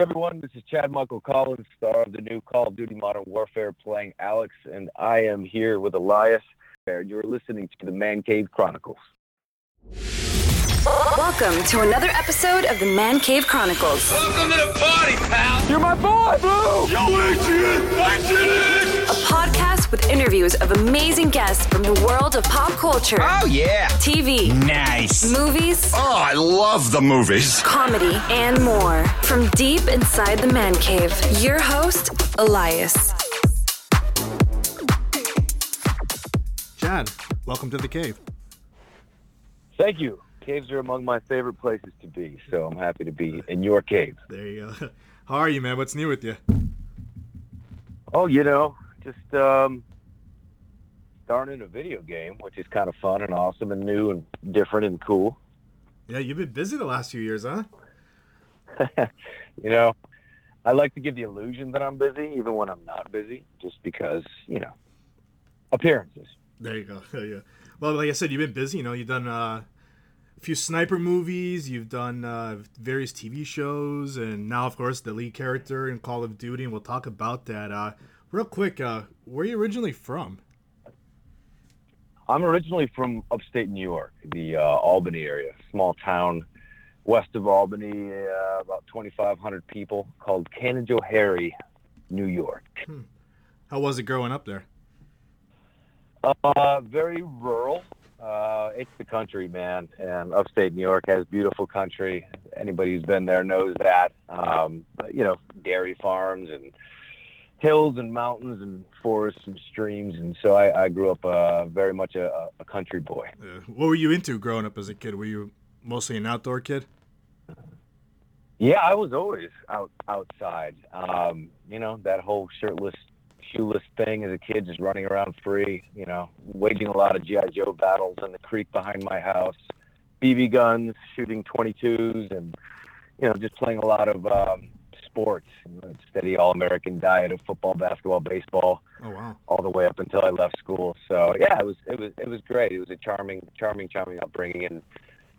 everyone, this is Chad Michael Collins, star of the new Call of Duty Modern Warfare, playing Alex, and I am here with Elias. You're listening to the Man Cave Chronicles. Welcome to another episode of the Man Cave Chronicles. Welcome to the party, pal. You're my boy, Blue! Yo, Adrian, A podcast with interviews of amazing guests from the world of pop culture, Oh, yeah. TV, Nice. movies, Oh, I love the movies. comedy, and more. From deep inside the Man Cave, your host, Elias. Chad, welcome to the cave. Thank you. Caves are among my favorite places to be, so I'm happy to be in your cave. There you go. How are you, man? What's new with you? Oh, you know, just um, starting a video game, which is kind of fun and awesome and new and different and cool. Yeah, you've been busy the last few years, huh? you know, I like to give the illusion that I'm busy, even when I'm not busy, just because, you know, appearances. There you go. yeah. Well, like I said, you've been busy. You know, you've done uh, a few sniper movies. You've done uh, various TV shows, and now, of course, the lead character in Call of Duty. And we'll talk about that. Uh, real quick, uh, where are you originally from? I'm originally from upstate New York, the uh, Albany area, small town west of Albany, uh, about 2,500 people, called Canajoharie, New York. How was it growing up there? Uh, very rural. Uh, it's the country, man, and upstate New York has beautiful country. Anybody who's been there knows that. Um, but, you know, dairy farms and hills and mountains and forests and streams, and so I, I grew up uh, very much a, a country boy. Uh, what were you into growing up as a kid? Were you mostly an outdoor kid? Yeah, I was always out outside. Um, you know, that whole shirtless, shoeless thing as a kid, just running around free. You know, waging a lot of GI Joe battles in the creek behind my house, BB guns, shooting 22s, and you know, just playing a lot of um, sports. You know, steady all American diet of football, basketball, baseball, Oh wow. all the way up until I left school. So yeah, it was it was it was great. It was a charming, charming, charming upbringing, and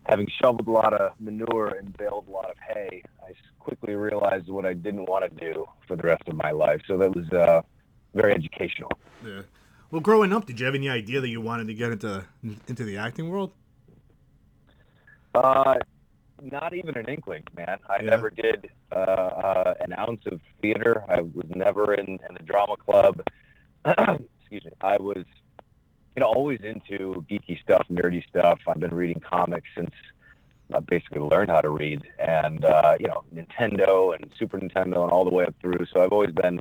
having shoveled a lot of manure and baled a lot of hay, I quickly realized what I didn't want to do for the rest of my life. So that was uh, very educational. Yeah. Well, growing up, did you have any idea that you wanted to get into into the acting world? Uh, not even an inkling, man. I Yeah. never did uh, uh, an ounce of theater. I was never in, in the drama club. Excuse me. I was, you know, always into geeky stuff, nerdy stuff. I've been reading comics since I basically learned how to read, and uh, you know, Nintendo and Super Nintendo and all the way up through. So I've always been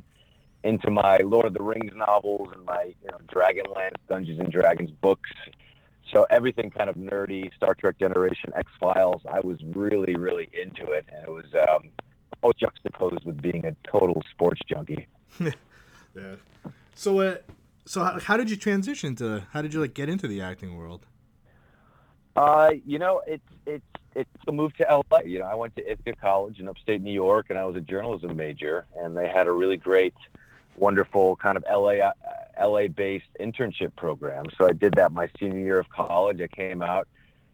into my Lord of the Rings novels and my, you know, Dragonlance, Dungeons and Dragons books. So everything kind of nerdy, Star Trek Generation, X Files. I was really, really into it, and it was um, all juxtaposed with being a total sports junkie. Yeah. So, uh, so how, how did you transition to? How did you like get into the acting world? Uh, you know, it's it's it's a move to LA. You know, I went to Ithaca College in upstate New York, and I was a journalism major, and they had a really great, wonderful kind of LA uh, LA based internship program. So I did that my senior year of college. I came out,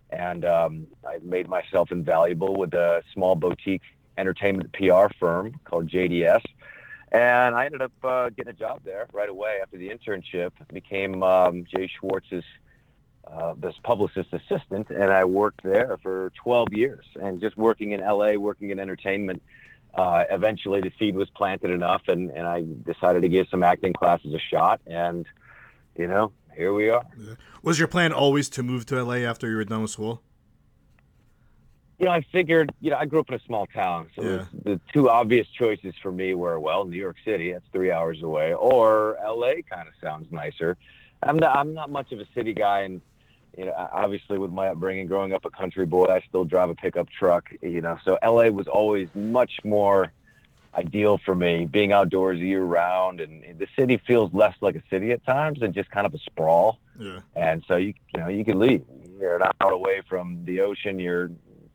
and um, I made myself invaluable with a small boutique entertainment PR firm called JDS. And I ended up uh, getting a job there right away after the internship. Became um, Jay Schwartz's uh, this publicist assistant, and I worked there for 12 years. And just working in LA, working in entertainment, uh, eventually the seed was planted enough, and, and I decided to give some acting classes a shot. And, you know, here we are. Was your plan always to move to LA after you were done with school? You know, I figured, you know, I grew up in a small town. So Yeah. the two obvious choices for me were, well, New York City, that's three hours away, or LA kind of sounds nicer. I'm not, I'm not much of a city guy. And, you know, obviously with my upbringing, growing up a country boy, I still drive a pickup truck, you know, so LA was always much more ideal for me being outdoors year round. And the city feels less like a city at times and just kind of a sprawl. Yeah. And so you you know you can leave. You're an hour away from the ocean. You're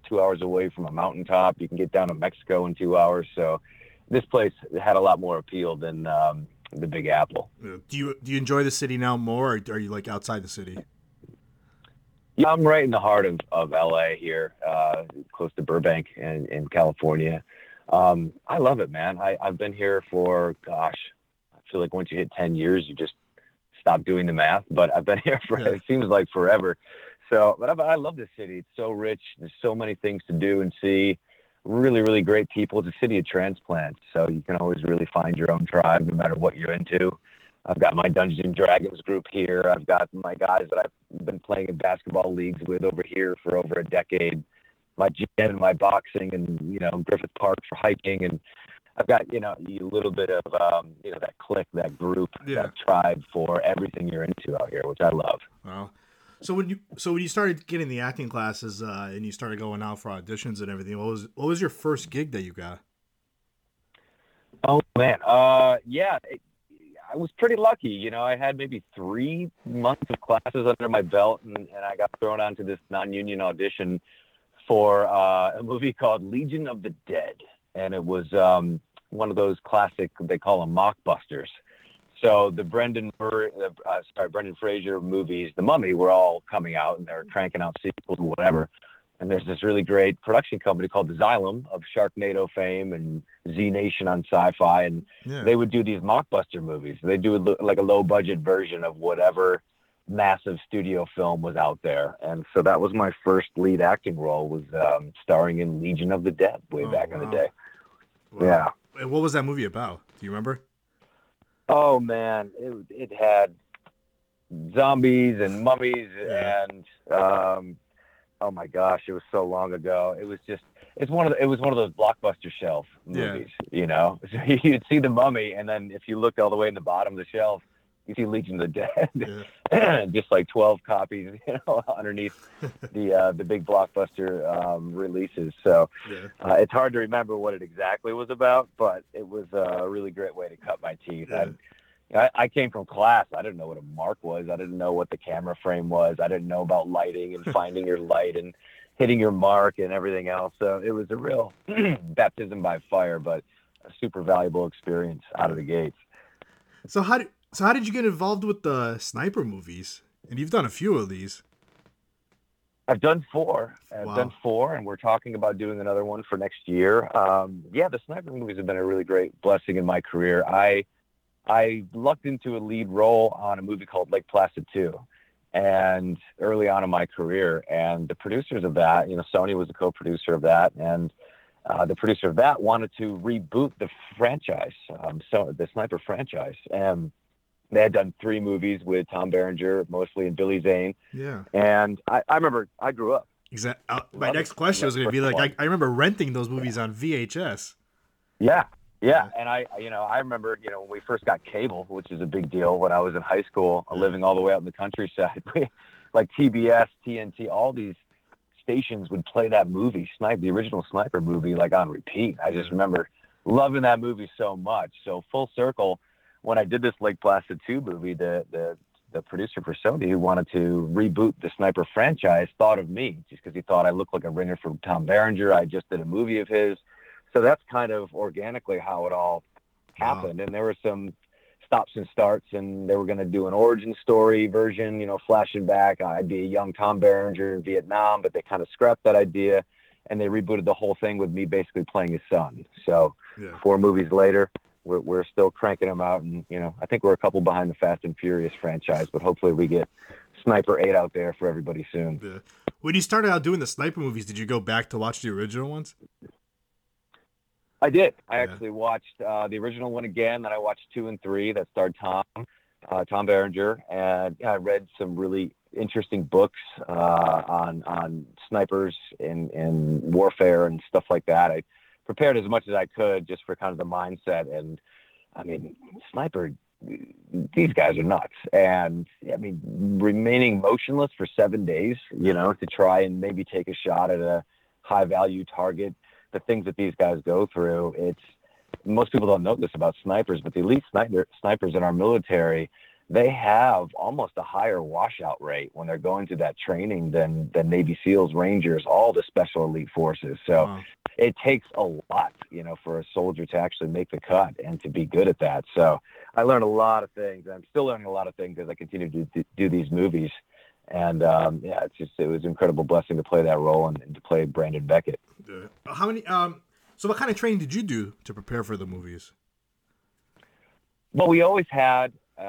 two hours away from a mountaintop. You can get down to Mexico in two hours. So this place had a lot more appeal than um, the Big Apple. Yeah. Do you do you enjoy the city now more, or are you like outside the city? Yeah, I'm right in the heart of, of LA here, uh, close to Burbank in, in California. Um, I love it, man. I, I've been here for gosh, I feel like once you hit ten years, you just stop doing the math. But I've been here for Yeah. it seems like forever. So, but I, I love this city. It's so rich. There's so many things to do and see. Really, really great people. It's a city of transplants, so you can always really find your own tribe, no matter what you're into. I've got my Dungeons and Dragons group here. I've got my guys that I've been playing in basketball leagues with over here for over a decade. My gym and my boxing, and you know Griffith Park for hiking, and I've got you know a little bit of um, you know that clique, that group, Yeah. that tribe for everything you're into out here, which I love. Wow. So when you so when you started getting the acting classes uh, and you started going out for auditions and everything, what was what was your first gig that you got? Oh man, uh, yeah, it, I was pretty lucky. You know, I had maybe three months of classes under my belt, and, and I got thrown onto this non-union audition for uh, a movie called Legion of the Dead, and it was um, one of those classic they call them mockbusters. So the Brendan, Mur- uh, uh, sorry, Brendan Fraser movies, The Mummy, were all coming out, and they're cranking out sequels or whatever. And there's this really great production company called the Asylum of Sharknado fame and Z Nation on Sci-Fi, and Yeah. they would do these mockbuster movies. They do a like a low budget version of whatever massive studio film was out there, and so that was my first lead acting role was um, starring in Legion of the Dead way Oh, back in the day. Wow. Yeah. And what was that movie about? Do you remember? Oh man, it it had zombies and mummies Yeah. and um, oh my gosh, it was so long ago. It was just it's one of the, it was one of those blockbuster shelf Yeah. movies, you know. So you'd see the mummy, and then if you looked all the way in the bottom of the shelf, you see Legion of the Dead, Yeah. just like twelve copies, you know, underneath the uh, the big blockbuster um, releases. So Yeah. uh, it's hard to remember what it exactly was about, but it was a really great way to cut my teeth. Yeah. I, I, I came from class. I didn't know what a mark was. I didn't know what the camera frame was. I didn't know about lighting and finding your light and hitting your mark and everything else. So it was a real baptism by fire, but a super valuable experience out of the gates. So how did so how did you get involved with the sniper movies? And you've done a few of these. I've done four. I've Wow. done four, and we're talking about doing another one for next year. Um, yeah, the sniper movies have been a really great blessing in my career. I I lucked into a lead role on a movie called Lake Placid 2, and early on in my career, and the producers of that, you know, Sony was the co-producer of that, and uh, the producer of that wanted to reboot the franchise, um, so the sniper franchise, and they had done three movies with Tom Berenger, mostly and Billy Zane. Yeah. And I, I remember I grew up. Exactly. Uh, my next question was going to be like. I, I remember renting those movies on VHS. Yeah. Yeah. And I, you know, I remember, you know, when we first got cable, which is a big deal when I was in high school, living all the way out in the countryside, we, like TBS, TNT, all these stations would play that movie, Snipe, the original Sniper movie, like on repeat. I just remember loving that movie so much. So full circle, when I did this Lake Placid 2 movie, the, the, the producer for Sony who wanted to reboot the Sniper franchise thought of me just because he thought I looked like a ringer from Tom Berenger. I just did a movie of his. So that's kind of organically how it all Wow. happened. And there were some stops and starts, and they were going to do an origin story version, you know, flashing back. I'd be a young Tom Berenger in Vietnam, but they kind of scrapped that idea and they rebooted the whole thing with me basically playing his son. So Yeah. four movies later, we're, we're still cranking them out. And, you know, I think we're a couple behind the Fast and Furious franchise, but hopefully we get Sniper 8 out there for everybody soon. Yeah. When you started out doing the sniper movies, did you go back to watch the original ones? I did. I Yeah. actually watched uh, the original one again. Then I watched two and three that starred Tom, uh, Tom Berenger, and yeah, I read some really interesting books uh, on on snipers in in warfare and stuff like that. I prepared as much as I could just for kind of the mindset. And I mean, sniper, these guys are nuts. And I mean, remaining motionless for seven days, you know, to try and maybe take a shot at a high value target the things that these guys go through. It's most people don't know this about snipers, but the elite sniper, snipers in our military, they have almost a higher washout rate when they're going through that training than than Navy SEALs, Rangers, all the special elite forces. So Wow. it takes a lot, you know, for a soldier to actually make the cut and to be good at that. So I learned a lot of things. I'm still learning a lot of things as I continue to do, do these movies. And um, yeah, it's just it was an incredible blessing to play that role and, and to play Brandon Beckett. How many? Um, So, what kind of training did you do to prepare for the movies? Well, we always had, uh,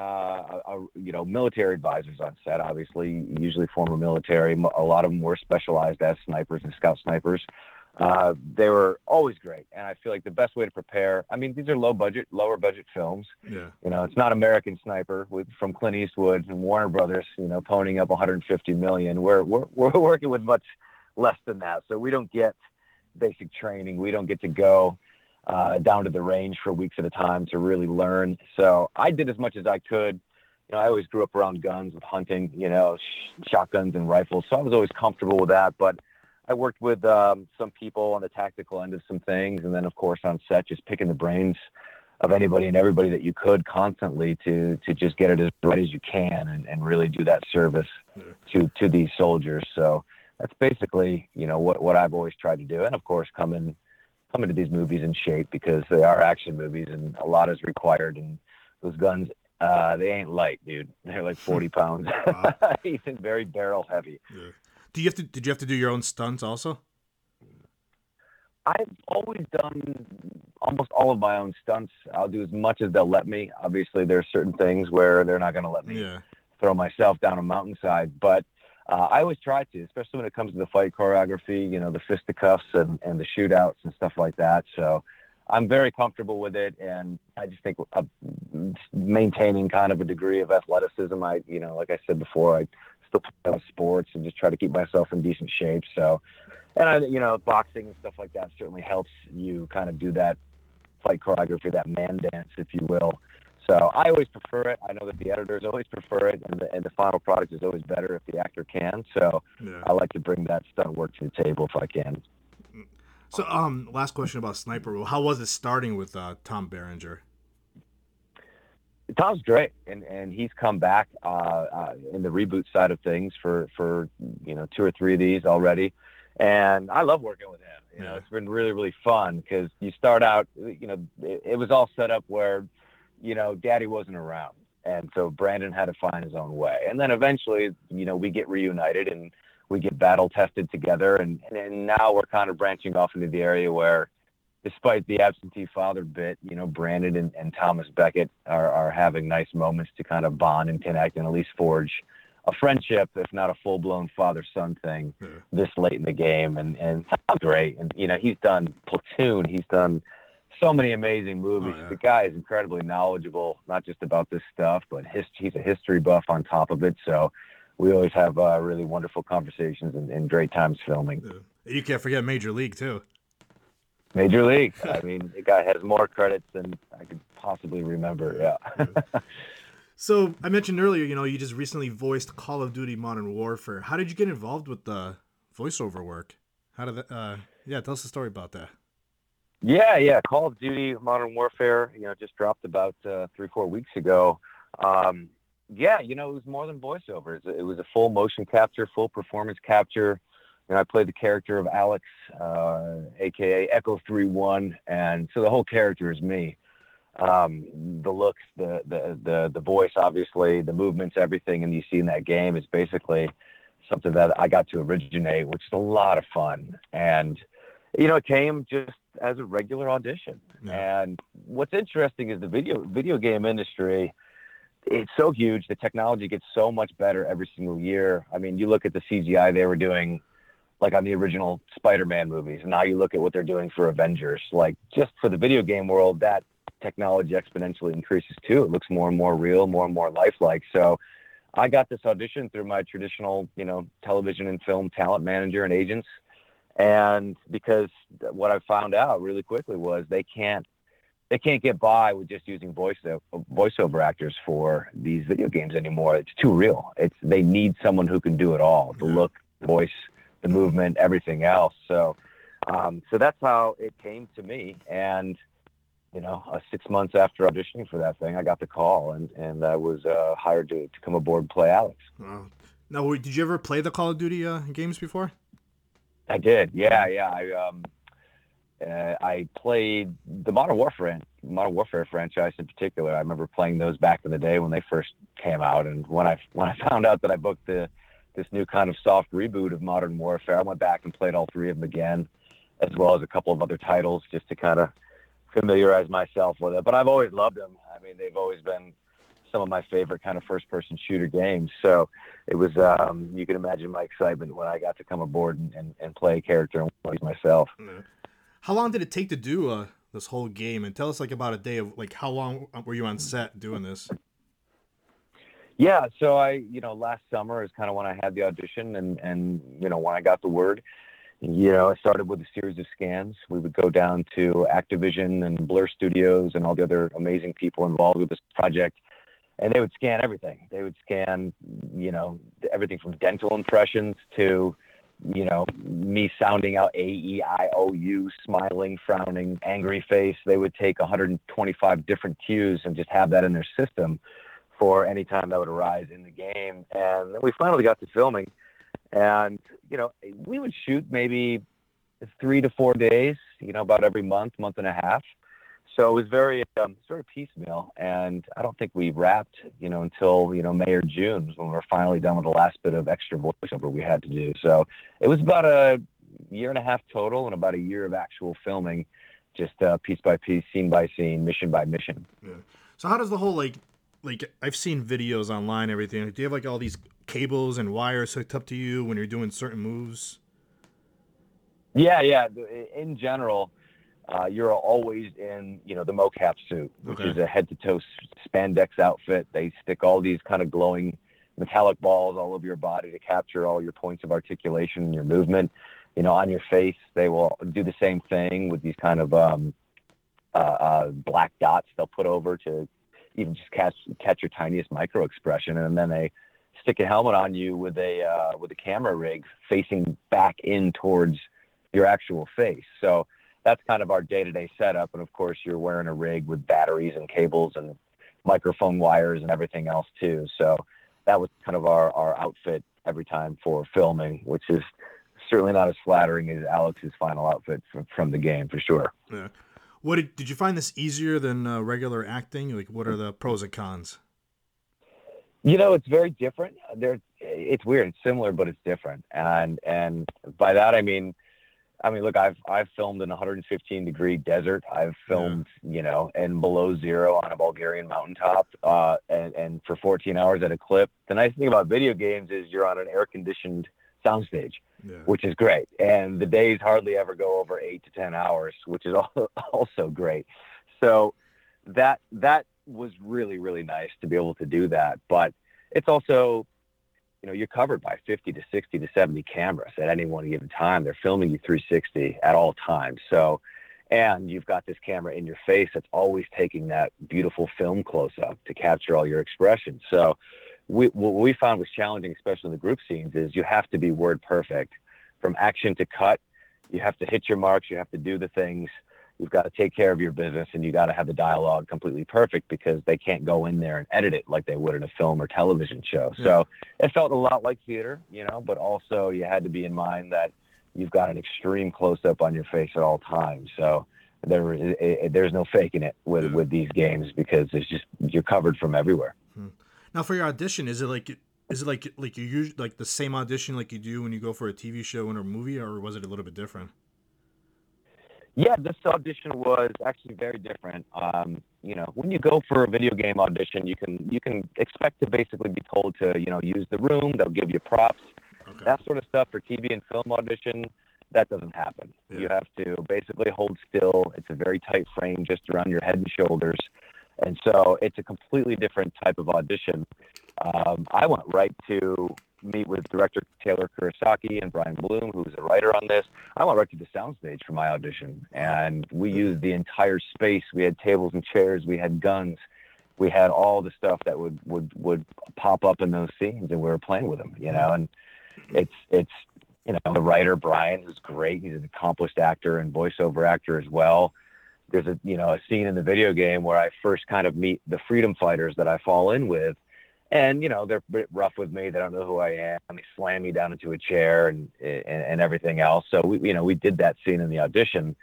a, you know, military advisors on set. Obviously, usually former military. A lot of them were specialized as snipers and scout snipers. Uh, they were always great, and I feel like the best way to prepare. I mean, these are low budget, lower budget films. Yeah. You know, it's not American Sniper with from Clint Eastwood and Warner Brothers. You know, ponying up 150 million. We're we're we're working with much less than that, so we don't get basic training. We don't get to go uh, down to the range for weeks at a time to really learn. So I did as much as I could. You know, I always grew up around guns with hunting. You know, sh- shotguns and rifles, so I was always comfortable with that. But I worked with um, some people on the tactical end of some things, and then of course on set, just picking the brains of anybody and everybody that you could constantly to to just get it as right as you can and, and really do that service to to these soldiers. So that's basically you know what what I've always tried to do, and of course coming coming to these movies in shape because they are action movies and a lot is required, and those guns. Uh, they ain't light, dude. They're like 40 pounds. Wow. Even very barrel heavy. Yeah. Do you have to? Did you have to do your own stunts also? I've always done almost all of my own stunts. I'll do as much as they'll let me. Obviously, there are certain things where they're not going to let me Yeah. throw myself down a mountainside, but uh, I always try to, especially when it comes to the fight choreography, you know, the fisticuffs and, and the shootouts and stuff like that. So I'm very comfortable with it. And I just think uh, maintaining kind of a degree of athleticism, I, you know, like I said before, I still play with sports and just try to keep myself in decent shape. So, and I, you know, boxing and stuff like that certainly helps you kind of do that fight choreography, that man dance, if you will. So I always prefer it. I know that the editors always prefer it, and the, and the final product is always better if the actor can. So Yeah. I like to bring that stunt work to the table if I can. So, um, last question about Sniper. How was it starting with uh, Tom Berenger? Tom's great, and and he's come back uh, uh, in the reboot side of things for for you know two or three of these already, and I love working with him. You know, Yeah. it's been really really fun because you start out, you know, it, it was all set up where, you know, Daddy wasn't around, and so Brandon had to find his own way, and then eventually, you know, we get reunited and we get battle tested together, and and now we're kind of branching off into the area where despite the absentee father bit, you know, Brandon and, and Thomas Beckett are, are having nice moments to kind of bond and connect and at least forge a friendship, if not a full blown father son thing Yeah. this late in the game. And, and Tom's great. And, you know, he's done Platoon. He's done so many amazing movies. Oh, yeah. The guy is incredibly knowledgeable, not just about this stuff, but his, he's a history buff on top of it. So we always have uh, really wonderful conversations and, and great times filming. Yeah. You can't forget Major League too. Major League. I mean, the guy has more credits than I could possibly remember. Yeah. So I mentioned earlier, you know, you just recently voiced Call of Duty Modern Warfare. How did you get involved with the voiceover work? How did that? Uh, yeah, tell us a story about that. yeah, yeah. Call of Duty Modern Warfare, you know, just dropped about uh, three, four weeks ago. Um, yeah, you know, it was more than voiceovers. It was a full motion capture, full performance capture. You know, I played the character of Alex, uh, aka Echo Three One, and so the whole character is me. Um, the looks, the, the the the voice, obviously, the movements, everything, and you see in that game is basically something that I got to originate, which is a lot of fun. And you know, it came just as a regular audition. Yeah. And what's interesting is the video video game industry. It's so huge. The technology gets so much better every single year. I mean, you look at the CGI they were doing, like on the original Spider-Man movies, and now you look at what they're doing for Avengers. Like just for the video game world, that technology exponentially increases too. It looks more and more real, more and more lifelike. So I got this audition through my traditional, you know, television and film talent manager and agents. And because what I found out really quickly was they can't they can't get by with just using voice uh, voiceover actors for these video games anymore. It's too real. It's they need someone who can do it all: the look, the voice, the movement, everything else. So, um, so that's how it came to me. And you know, uh, six months after auditioning for that thing, I got the call, and and I was uh, hired to to come aboard and play Alex. Wow. Now, did you ever play the Call of Duty uh, games before? I did. Yeah, yeah. I um, uh, I played the Modern Warfare Modern Warfare franchise in particular. I remember playing those back in the day when they first came out, and when I when I found out that I booked the this new kind of soft reboot of Modern Warfare, I went back and played all three of them again. as well as a couple of other titles just to kind of familiarize myself with it. But I've always loved them. I mean, they've always been some of my favorite kind of first person shooter games. So it was, um, you can imagine my excitement when I got to come aboard and, and, and play a character myself. How long did it take to do uh, this whole game? And tell us like about a day of like how long were you on set doing this? Yeah, so I, you know, last summer is kind of when I had the audition, and and you know when I got the word, you know, I started with a series of scans. We would go down to Activision and Blur Studios and all the other amazing people involved with this project, and they would scan everything. They would scan, you know, everything from dental impressions to, you know, me sounding out A E I O U, smiling, frowning, angry face. They would take 125 different cues and just have that in their system for any time that would arise in the game. And then we finally got to filming, and you know, we would shoot maybe three to four days, you know, about every month, month and a half. So it was very, um, of piecemeal, and I don't think we wrapped, you know, until you know May or June when we were finally done with the last bit of extra voiceover we had to do. So it was about a year and a half total, and about a year of actual filming, just uh, piece by piece, scene by scene, mission by mission. Yeah. So how does the whole like like I've seen videos online, everything. do you have like all these cables and wires hooked up to you when you're doing certain moves? Yeah, yeah. In general, uh, you're always in, you know, the mocap suit, which Okay. is a head-to-toe spandex outfit. They stick all these kind of glowing metallic balls all over your body to capture all your points of articulation and your movement. You know, on your face, they will do the same thing with these kind of um, uh, uh, black dots they'll put over to even just catch catch your tiniest micro expression, and then they stick a helmet on you with a uh, with a camera rig facing back in towards your actual face. So that's kind of our day-to-day setup, and of course you're wearing a rig with batteries and cables and microphone wires and everything else too. So that was kind of our our outfit every time for filming, which is certainly not as flattering as Alex's final outfit from, from the game for sure. Yeah. What did, did you find this easier than uh, regular acting? Like, what are the pros and cons? You know, it's very different. There, it's weird. It's similar, but it's different. And and by that I mean, I mean, look, I've I've filmed in a 115 degree desert. I've filmed, you know, in below zero on a Bulgarian mountaintop, uh, and and for 14 hours at a clip. The nice thing about video games is you're on an air conditioned soundstage, Which is great. And the days hardly ever go over eight to 10 hours, which is al- also great. So that that was really really nice to be able to do that. But it's also, you know, you're covered by 50 to 60 to 70 cameras at any one given time. They're filming you 360 at all times. So, and you've got this camera in your face that's always taking that beautiful film close up to capture all your expressions. So, we, what we found was challenging, especially in the group scenes, is you have to be word perfect from action to cut. You have to hit your marks. You have to do the things. You've got to take care of your business, and you got to have the dialogue completely perfect because they can't go in there and edit it like they would in a film or television show. So it felt a lot like theater, you know, but also you had to be in mind that you've got an extreme close up on your face at all times. So there, it, it, there's no faking it with Yeah. with these games because it's just you're covered from everywhere. Hmm. Now, for your audition, is it like is it like like you use like the same audition like you do when you go for a TV show and a movie, or was it a little bit different? Yeah, this audition was actually very different. Um, you know, when you go for a video game audition, you can you can expect to basically be told to you know use the room. They'll give you props, Okay. that sort of stuff. For TV and film audition, that doesn't happen. Yeah. You have to basically hold still. It's a very tight frame just around your head and shoulders, and so it's a completely different type of audition. Um, I went right to meet with director Taylor Kurosaki and Brian Bloom, who's a writer on this. I went right to the soundstage for my audition, and we used the entire space. We had tables and chairs, we had guns, we had all the stuff that would would would pop up in those scenes, and we were playing with them, you know. And it's it's you know the writer Brian is great. He's an accomplished actor and voiceover actor as well. There's a you know a scene in the video game where I first kind of meet the freedom fighters that I fall in with, and you know they're rough with me. They don't know who I am. They slam me down into a chair and and, and everything else. So we you know we did that scene in the audition,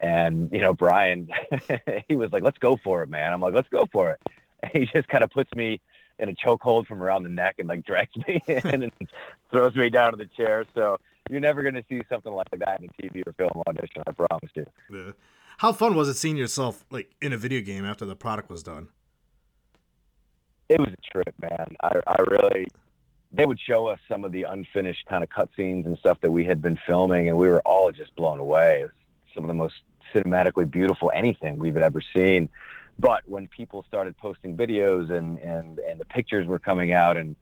and you know Brian he was like, "Let's go for it, man." I'm like, "Let's go for it." And he just kind of puts me in a chokehold from around the neck and like drags me in and throws me down to the chair. So you're never going to see something like that in a TV or film audition. I promise you. Yeah. How fun was it seeing yourself like in a video game after the product was done? It was a trip, man. I, I really. They would show us some of the unfinished kind of cutscenes and stuff that we had been filming, and we were all just blown away. It was some of the most cinematically beautiful anything we've ever seen. But when people started posting videos and and and the pictures were coming out and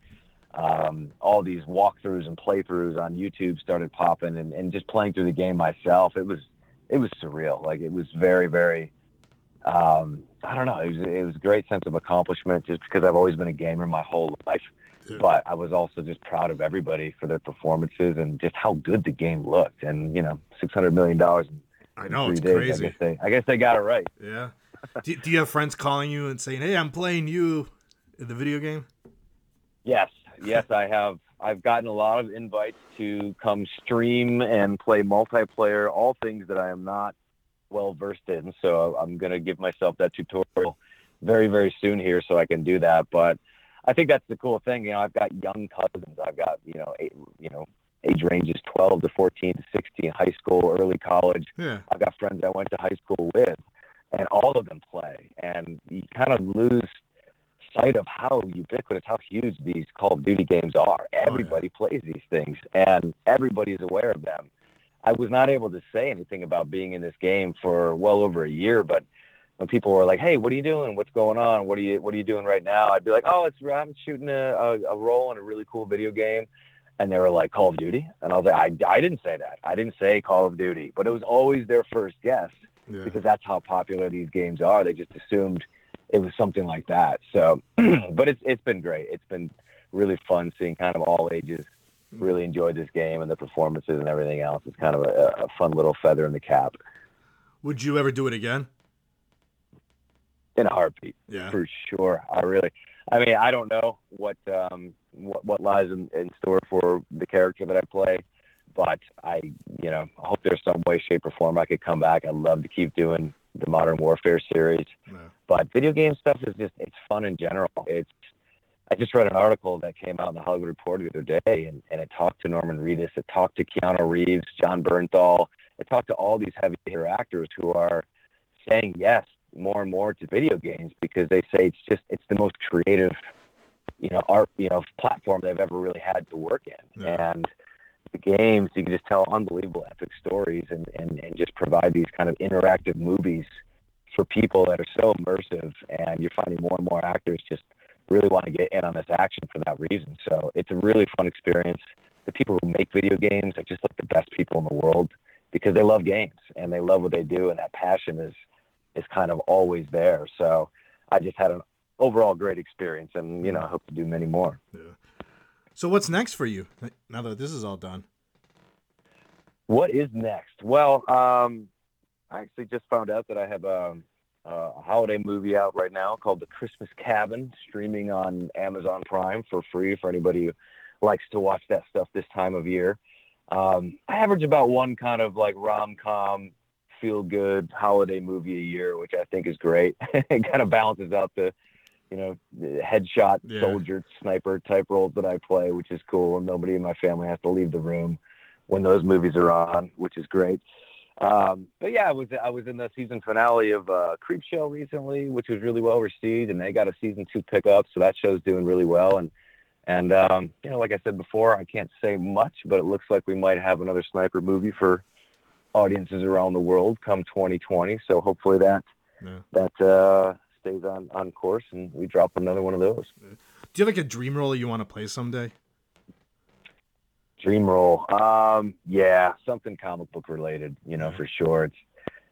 um, all these walkthroughs and playthroughs on YouTube started popping and, and just playing through the game myself, it was it was surreal. Like it was very very um, I don't know. It was it was a great sense of accomplishment just because I've always been a gamer my whole life. Yeah. But I was also just proud of everybody for their performances and just how good the game looked. And you know, six hundred million dollars I know it's days. I crazy. guess they I guess they got it right. Yeah. do, do you have friends calling you and saying, "Hey, I'm playing you in the video game"? Yes, yes, I have. I've gotten a lot of invites to come stream and play multiplayer, all things that I am not well versed in. So I'm going to give myself that tutorial very, very soon here so I can do that. But I think that's the cool thing. You know, I've got young cousins. I've got, you know, eight, you know, age ranges 12 to 14 to 16, high school, early college. Yeah. I've got friends I went to high school with, and all of them play. And you kind of lose sight of how ubiquitous, how huge these Call of Duty games are. Oh, everybody plays these things, and everybody's aware of them. I was not able to say anything about being in this game for well over a year, but when people were like, "Hey, what are you doing? What's going on? What are you What are you doing right now?" I'd be like, "Oh, it's I'm shooting a, a, a role in a really cool video game." And they were like, "Call of Duty," and I was like, "I, I didn't say that. I didn't say Call of Duty, but it was always their first guess Yeah. because that's how popular these games are. They just assumed it was something like that. So, but it's it's been great. It's been really fun seeing kind of all ages really enjoyed this game and the performances and everything else. It's kind of a, a fun little feather in the cap Would you ever do it again? in a heartbeat Yeah. for sure. I really, I mean, I don't know what um what, what lies in, in store for the character that I play, but I, you know, I hope there's some way, shape, or form I could come back. I'd love to keep doing the Modern Warfare series. Yeah. But video game stuff is just it's fun in general it's i just read an article that came out in the hollywood reporter the other day and, and it talked to norman reedus it talked to keanu reeves jon bernthal it talked to all these heavy hitter actors who are saying yes more and more to video games because they say it's just it's the most creative you know art you know platform they've ever really had to work in Yeah. and the games you can just tell unbelievable epic stories and, and and just provide these kind of interactive movies for people that are so immersive and you're finding more and more actors just really want to get in on this action for that reason. So it's a really fun experience. The people who make video games are just like the best people in the world because they love games and they love what they do and that passion is is kind of always there. So i just had an overall great experience and you know i hope to do many more. So what's next for you now that this is all done? What is next? Well, um, I actually just found out that I have um, a holiday movie out right now called The Christmas Cabin, streaming on Amazon Prime for free for anybody who likes to watch that stuff this time of year. Um, I average about one kind of like rom com, feel good holiday movie a year, which I think is great. it kind of balances out the, you know, the headshot Yeah. soldier sniper type roles that I play, which is cool. And nobody in my family has to leave the room when those movies are on, which is great. Um, but yeah, I was I was in the season finale of uh, Creepshow recently, which was really well received, and they got a season two pickup, so that show's doing really well. And and um, you know, like I said before, I can't say much, but it looks like we might have another sniper movie for audiences around the world come 2020. So hopefully that Yeah. that uh, stays on on course, and we drop another one of those. Do you have like a dream role you want to play someday? Dream role. Um, yeah, something comic book related, you know, for sure. It's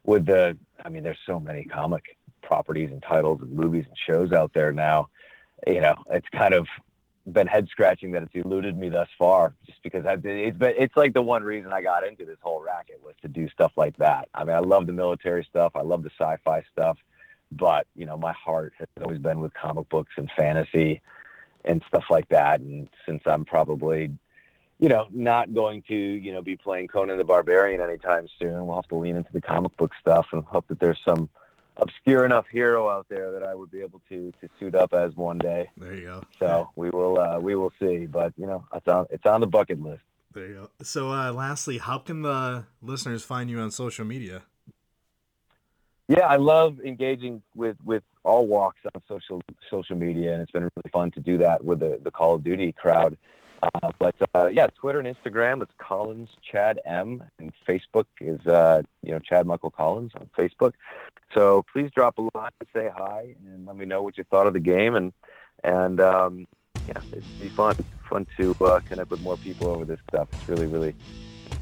with the, I mean, there's so many comic properties and titles and movies and shows out there now. You know, it's kind of been head scratching that it's eluded me thus far, just because I've been, it's been, it's like the one reason I got into this whole racket was to do stuff like that. I mean, I love the military stuff. I love the sci-fi stuff, but you know, my heart has always been with comic books and fantasy and stuff like that. And since I'm probably you know, not going to, you know, be playing Conan the Barbarian anytime soon. We'll have to lean into the comic book stuff and hope that there's some obscure enough hero out there that I would be able to to suit up as one day. There you go. So we will uh, we will see. But you know, it's on it's on the bucket list. There you go. So, uh, lastly, how can the listeners find you on social media? Yeah, I love engaging with with all walks on social social media, and it's been really fun to do that with the the Call of Duty crowd. Uh, but uh, yeah, Twitter and Instagram, it's Collins Chad M, and Facebook is uh, you know Chad Michael Collins on Facebook. So please drop a line, say hi, and let me know what you thought of the game, and and um, yeah, it'd be fun fun to uh, connect with more people over this stuff. It's really really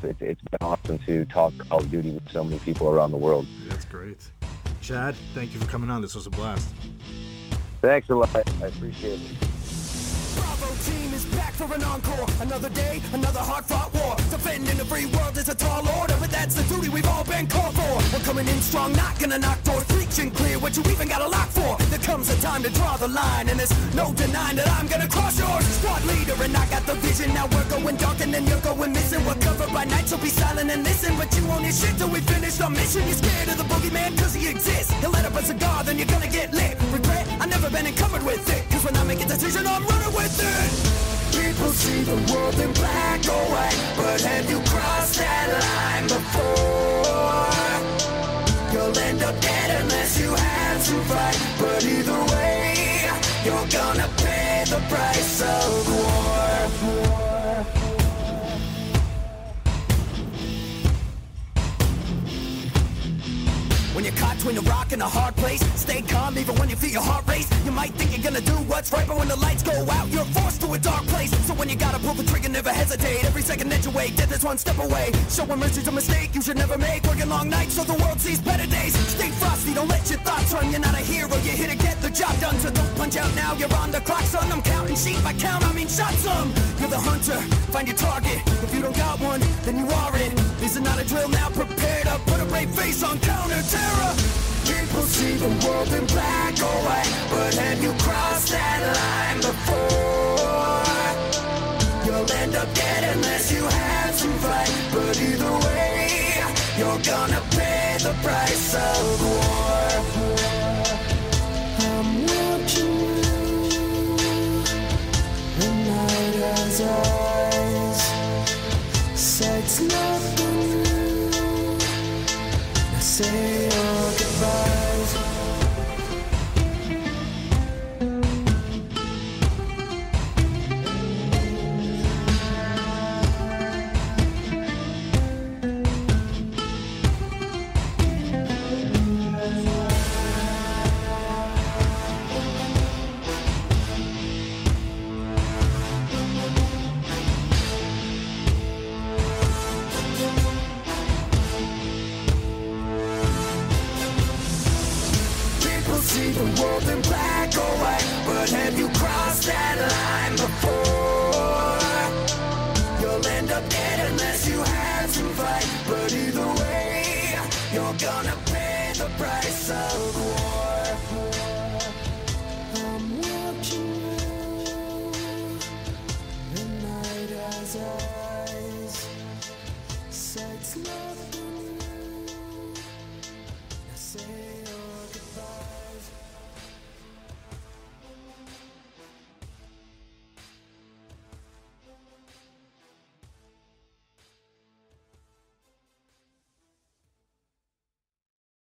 it's, it's been awesome to talk Call of Duty with so many people around the world. That's great. Chad, thank you for coming on. This was a blast. Thanks a lot. I appreciate it. For an encore. Another day, another hard-fought war. Defending the free world is a tall order, but that's the duty we've all been called for. We're coming in strong, not gonna knock doors, preaching clear what you even got a lock for. There comes a time to draw the line, and there's no denying that I'm gonna cross yours. Squad leader, and I got the vision. Now we're going dark, and then you're going missing. We're covered by night, so be silent and listen. But you won't shit till we finish our mission. You're scared of the boogeyman, cause he exists. He'll light up a cigar, then you're gonna get lit. Regret, I never been encumbered with it. Cause when I make a decision, I'm. People see the world in black or white, but have you crossed that line before? You'll end up dead unless you have to fight. But either way, you're gonna pay the price of and a hard place, stay calm even when you feel your heart race. You might think you're gonna do what's right, but when the lights go out, you're forced to a dark place. So when you gotta pull the trigger, never hesitate. Every second that you wait, death is one step away. Showing mercy's a mistake you should never make. Working long nights so the world sees better days. Stay frosty, don't let your thoughts run. You're not a hero, you're here to get the job done. So don't punch out now, you're on the clock, son. I'm counting sheep by count, I mean shot some. You're the hunter, find your target. If you don't got one, then you are it. This is not a drill now, prepare to put a brave face on counter terror. People see the world in black or white, but have you crossed that line before? You'll end up dead unless you have to fight. But either way, you're gonna pay the price of war.